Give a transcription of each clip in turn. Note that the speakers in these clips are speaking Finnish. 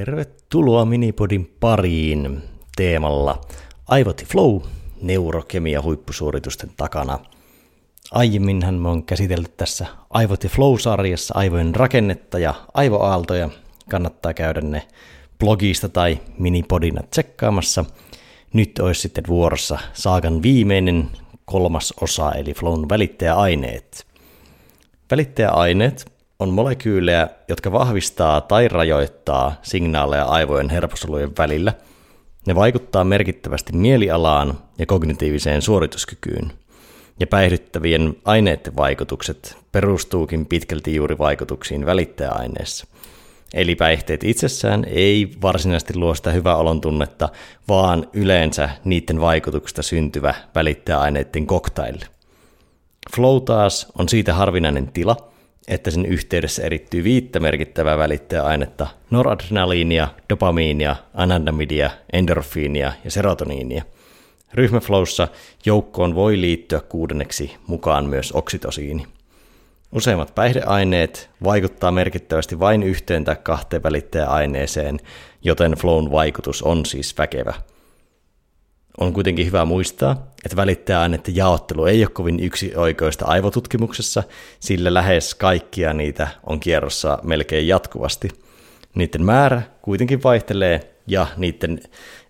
Tervetuloa Minipodin pariin teemalla Aivot Flow, neurokemia huippusuoritusten takana. Aiemminhan me on käsitelty tässä Aivot Flow-sarjassa aivojen rakennetta ja aivoaaltoja. Kannattaa käydä ne blogista tai minipodina tsekkaamassa. Nyt olisi sitten vuorossa saakan viimeinen kolmas osa, eli Flown välittäjäaineet. Välittäjäaineet on molekyylejä, jotka vahvistaa tai rajoittaa signaaleja aivojen hermosolujen välillä. Ne vaikuttaa merkittävästi mielialaan ja kognitiiviseen suorituskykyyn. Ja päihdyttävien aineiden vaikutukset perustuukin pitkälti juuri vaikutuksiin välittäjäaineessa. Eli päihteet itsessään ei varsinaisesti luo sitä hyvää olon tunnetta, vaan yleensä niiden vaikutuksesta syntyvä välittäjäaineiden cocktail. Flow taas on siitä harvinainen tila – että sen yhteydessä erittyy viittä merkittävää välittäjäainetta, noradrenaliinia, dopamiinia, anandamidia, endorfiinia ja serotoniinia. Ryhmäflowssa joukkoon voi liittyä kuudenneksi mukaan myös oksitosiini. Useimmat päihdeaineet vaikuttaa merkittävästi vain yhteen tai kahteen välittäjäaineeseen, joten flown vaikutus on siis väkevä. On kuitenkin hyvä muistaa, että välittäjäaineiden jaottelu ei ole kovin yksioikoista aivotutkimuksessa, sillä lähes kaikkia niitä on kierrossa melkein jatkuvasti. Niiden määrä kuitenkin vaihtelee ja niiden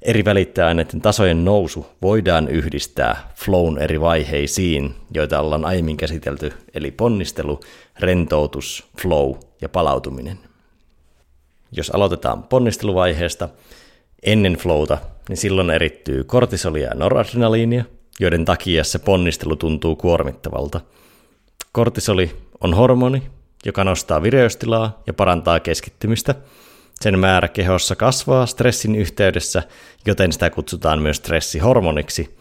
eri välittäjäaineiden tasojen nousu voidaan yhdistää flown eri vaiheisiin, joita ollaan aiemmin käsitelty, eli ponnistelu, rentoutus, flow ja palautuminen. Jos aloitetaan ponnisteluvaiheesta, ennen flowta, niin silloin erittyy kortisolia ja noradrenaliinia, joiden takia se ponnistelu tuntuu kuormittavalta. Kortisoli on hormoni, joka nostaa vireystilaa ja parantaa keskittymistä. Sen määrä kehossa kasvaa stressin yhteydessä, joten sitä kutsutaan myös stressihormoniksi.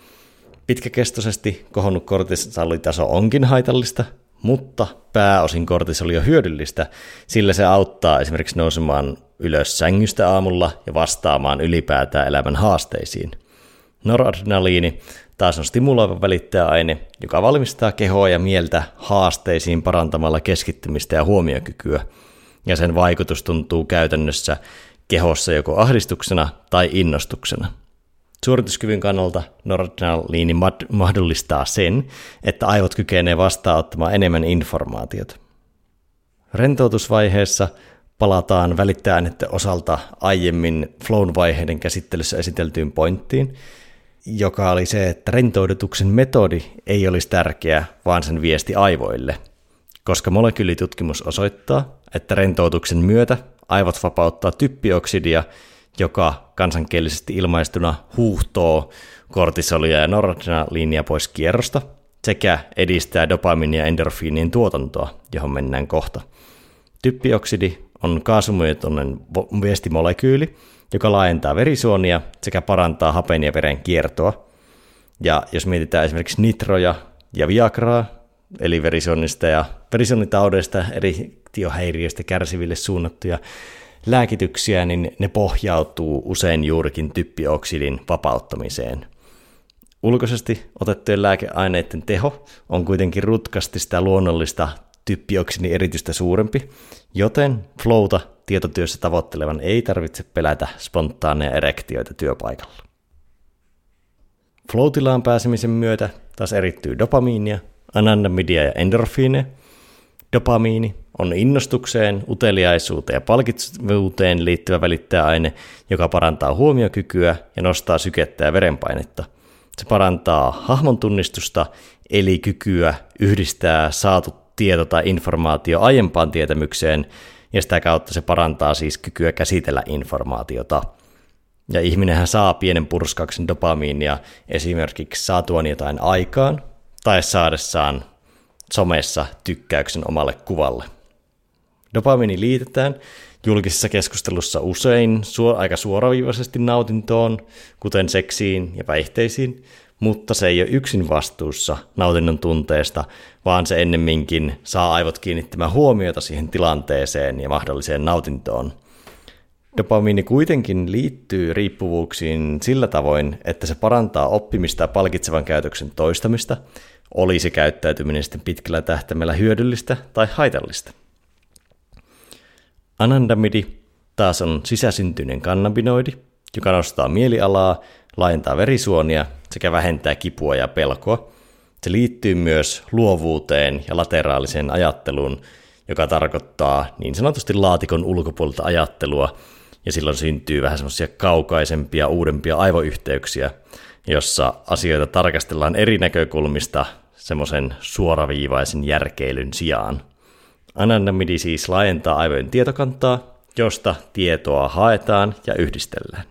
Pitkäkestoisesti kohonnut kortisolitaso onkin haitallista, mutta pääosin kortisoli on hyödyllistä, sillä se auttaa esimerkiksi nousemaan ylös sängystä aamulla ja vastaamaan ylipäätään elämän haasteisiin. Noradrenaliini taas on stimuloiva välittäjäaine, joka valmistaa kehoa ja mieltä haasteisiin parantamalla keskittymistä ja huomiokykyä, ja sen vaikutus tuntuu käytännössä kehossa joko ahdistuksena tai innostuksena. Suorituskyvyn kannalta noradrenaliini mahdollistaa sen, että aivot kykenee vastaanottamaan enemmän informaatiota. Rentoutusvaiheessa palataan välittäjäaineiden osalta aiemmin flown vaiheiden käsittelyssä esiteltyyn pointtiin, joka oli se, että rentoudutuksen metodi ei olisi tärkeä, vaan sen viesti aivoille, koska molekyylitutkimus osoittaa, että rentoutuksen myötä aivot vapauttaa typpioksidia, joka kansankielisesti ilmaistuna huuhtoo kortisolia ja noradrenaliinia pois kierrosta sekä edistää dopaminia ja endorfiinien tuotantoa, johon mennään kohta. Typpioksidi on kaasumyötoinen viestimolekyyli, joka laajentaa verisuonia sekä parantaa hapen ja veren kiertoa. Ja jos mietitään esimerkiksi nitroja ja viagraa, eli verisuonista ja verisuonitaudeista, eri tiohäiriöistä kärsiville suunnattuja lääkityksiä, niin ne pohjautuu usein juurikin typpioksidin vapauttamiseen. Ulkoisesti otettujen lääkeaineiden teho on kuitenkin rutkasti sitä luonnollista typpioksidin eritystä suurempi, joten flowta tietotyössä tavoittelevan ei tarvitse pelätä spontaaneja erektioita työpaikalla. Flow-tilaan pääsemisen myötä taas erittyy dopamiinia, anandamidia ja endorfiineja. Dopamiini on innostukseen, uteliaisuuteen ja palkitsevuuteen liittyvä välittäjäaine, joka parantaa huomiokykyä ja nostaa sykettä ja verenpainetta. Se parantaa hahmon tunnistusta, eli kykyä yhdistää saatu tieto tai informaatio aiempaan tietämykseen, ja sitä kautta se parantaa siis kykyä käsitellä informaatiota. Ja ihminenhän saa pienen purskauksen dopamiinia esimerkiksi saatuaan jotain aikaan, tai saadessaan somessa tykkäyksen omalle kuvalle. Dopamiini liitetään julkisessa keskustelussa usein suo, aika suoraviivaisesti nautintoon, kuten seksiin ja päihteisiin, mutta se ei ole yksin vastuussa nautinnon tunteesta, vaan se ennemminkin saa aivot kiinnittämään huomiota siihen tilanteeseen ja mahdolliseen nautintoon. Dopamiini kuitenkin liittyy riippuvuuksiin sillä tavoin, että se parantaa oppimista ja palkitsevan käytöksen toistamista, olisi käyttäytyminen sitten pitkällä tähtäimellä hyödyllistä tai haitallista. Anandamidi taas on sisäsyntyinen kannabinoidi, joka nostaa mielialaa, laajentaa verisuonia sekä vähentää kipua ja pelkoa. Se liittyy myös luovuuteen ja lateraaliseen ajatteluun, joka tarkoittaa niin sanotusti laatikon ulkopuolelta ajattelua, ja silloin syntyy vähän semmoisia kaukaisempia, uudempia aivoyhteyksiä, jossa asioita tarkastellaan eri näkökulmista semmoisen suoraviivaisen järkeilyn sijaan. Anandamidi siis laajentaa aivojen tietokantaa, josta tietoa haetaan ja yhdistellään.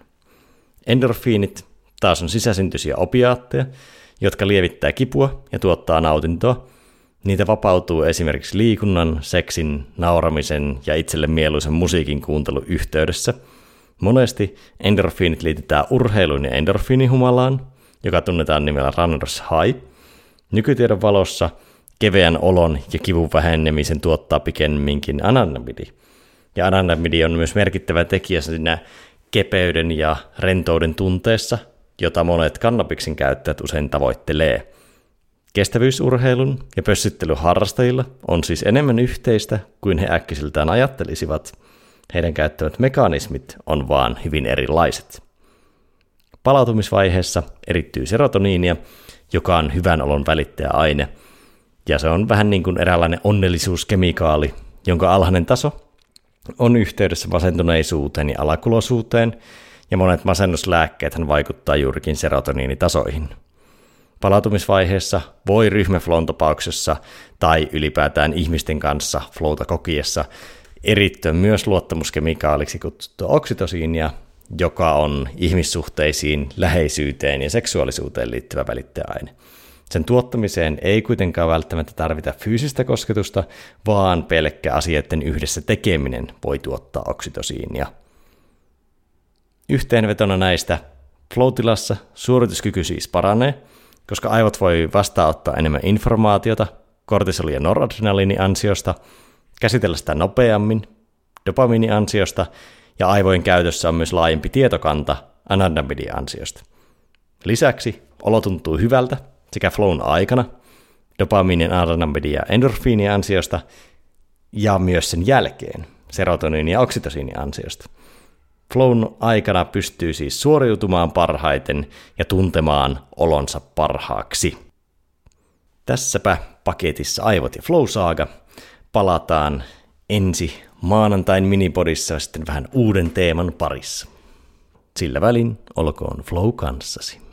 Endorfiinit taas on sisäsyntyisiä opiaatteja, jotka lievittää kipua ja tuottaa nautintoa. Niitä vapautuu esimerkiksi liikunnan, seksin, nauramisen ja itselle mieluisen musiikin kuuntelun yhteydessä. Monesti endorfiinit liitetään urheilun ja endorfiinihumalaan, joka tunnetaan nimellä Runners High. Nykytiedon valossa keveän olon ja kivun vähenemisen tuottaa pikemminkin anandamidi. Ja anandamidi on myös merkittävä tekijä siinä kepeyden ja rentouden tunteessa, jota monet kannabiksen käyttäjät usein tavoittelee. Kestävyysurheilun ja pössyttelyharrastajilla on siis enemmän yhteistä kuin he äkkisiltään ajattelisivat. Heidän käyttämät mekanismit on vaan hyvin erilaiset. Palautumisvaiheessa erittyy serotoniinia, joka on hyvän olon välittäjäaine, ja se on vähän niin kuin eräänlainen onnellisuuskemikaali, jonka alhainen taso on yhteydessä masentuneisuuteen ja alakuloisuuteen, ja monet masennuslääkkeet vaikuttaa juurikin serotoniinitasoihin. Palautumisvaiheessa voi ryhmäflown tapauksessa tai ylipäätään ihmisten kanssa flowta kokiessa erittyä myös luottamuskemikaaliksi kutsuttua oksitosiinia, joka on ihmissuhteisiin, läheisyyteen ja seksuaalisuuteen liittyvä välittäjäaine. Sen tuottamiseen ei kuitenkaan välttämättä tarvita fyysistä kosketusta, vaan pelkkä asioiden yhdessä tekeminen voi tuottaa oksitosiinia. Yhteenvetona näistä flow-tilassa suorituskyky siis paranee, koska aivot voi vastaanottaa enemmän informaatiota kortisoli- ja noradrenaliini ansiosta, käsitellä sitä nopeammin dopamiini ansiosta ja aivojen käytössä on myös laajempi tietokanta anandamidin ansiosta. Lisäksi olo tuntuu hyvältä sekä flown aikana, dopamiinin, adrenalin ja endorfiinin ansiosta, ja myös sen jälkeen, serotoniinin ja oksitosiinin ansiosta. Flown aikana pystyy siis suoriutumaan parhaiten ja tuntemaan olonsa parhaaksi. Tässäpä paketissa Aivot ja Flow Saaga. Palataan ensi maanantain minipodissa sitten vähän uuden teeman parissa. Sillä välin olkoon Flow kanssasi.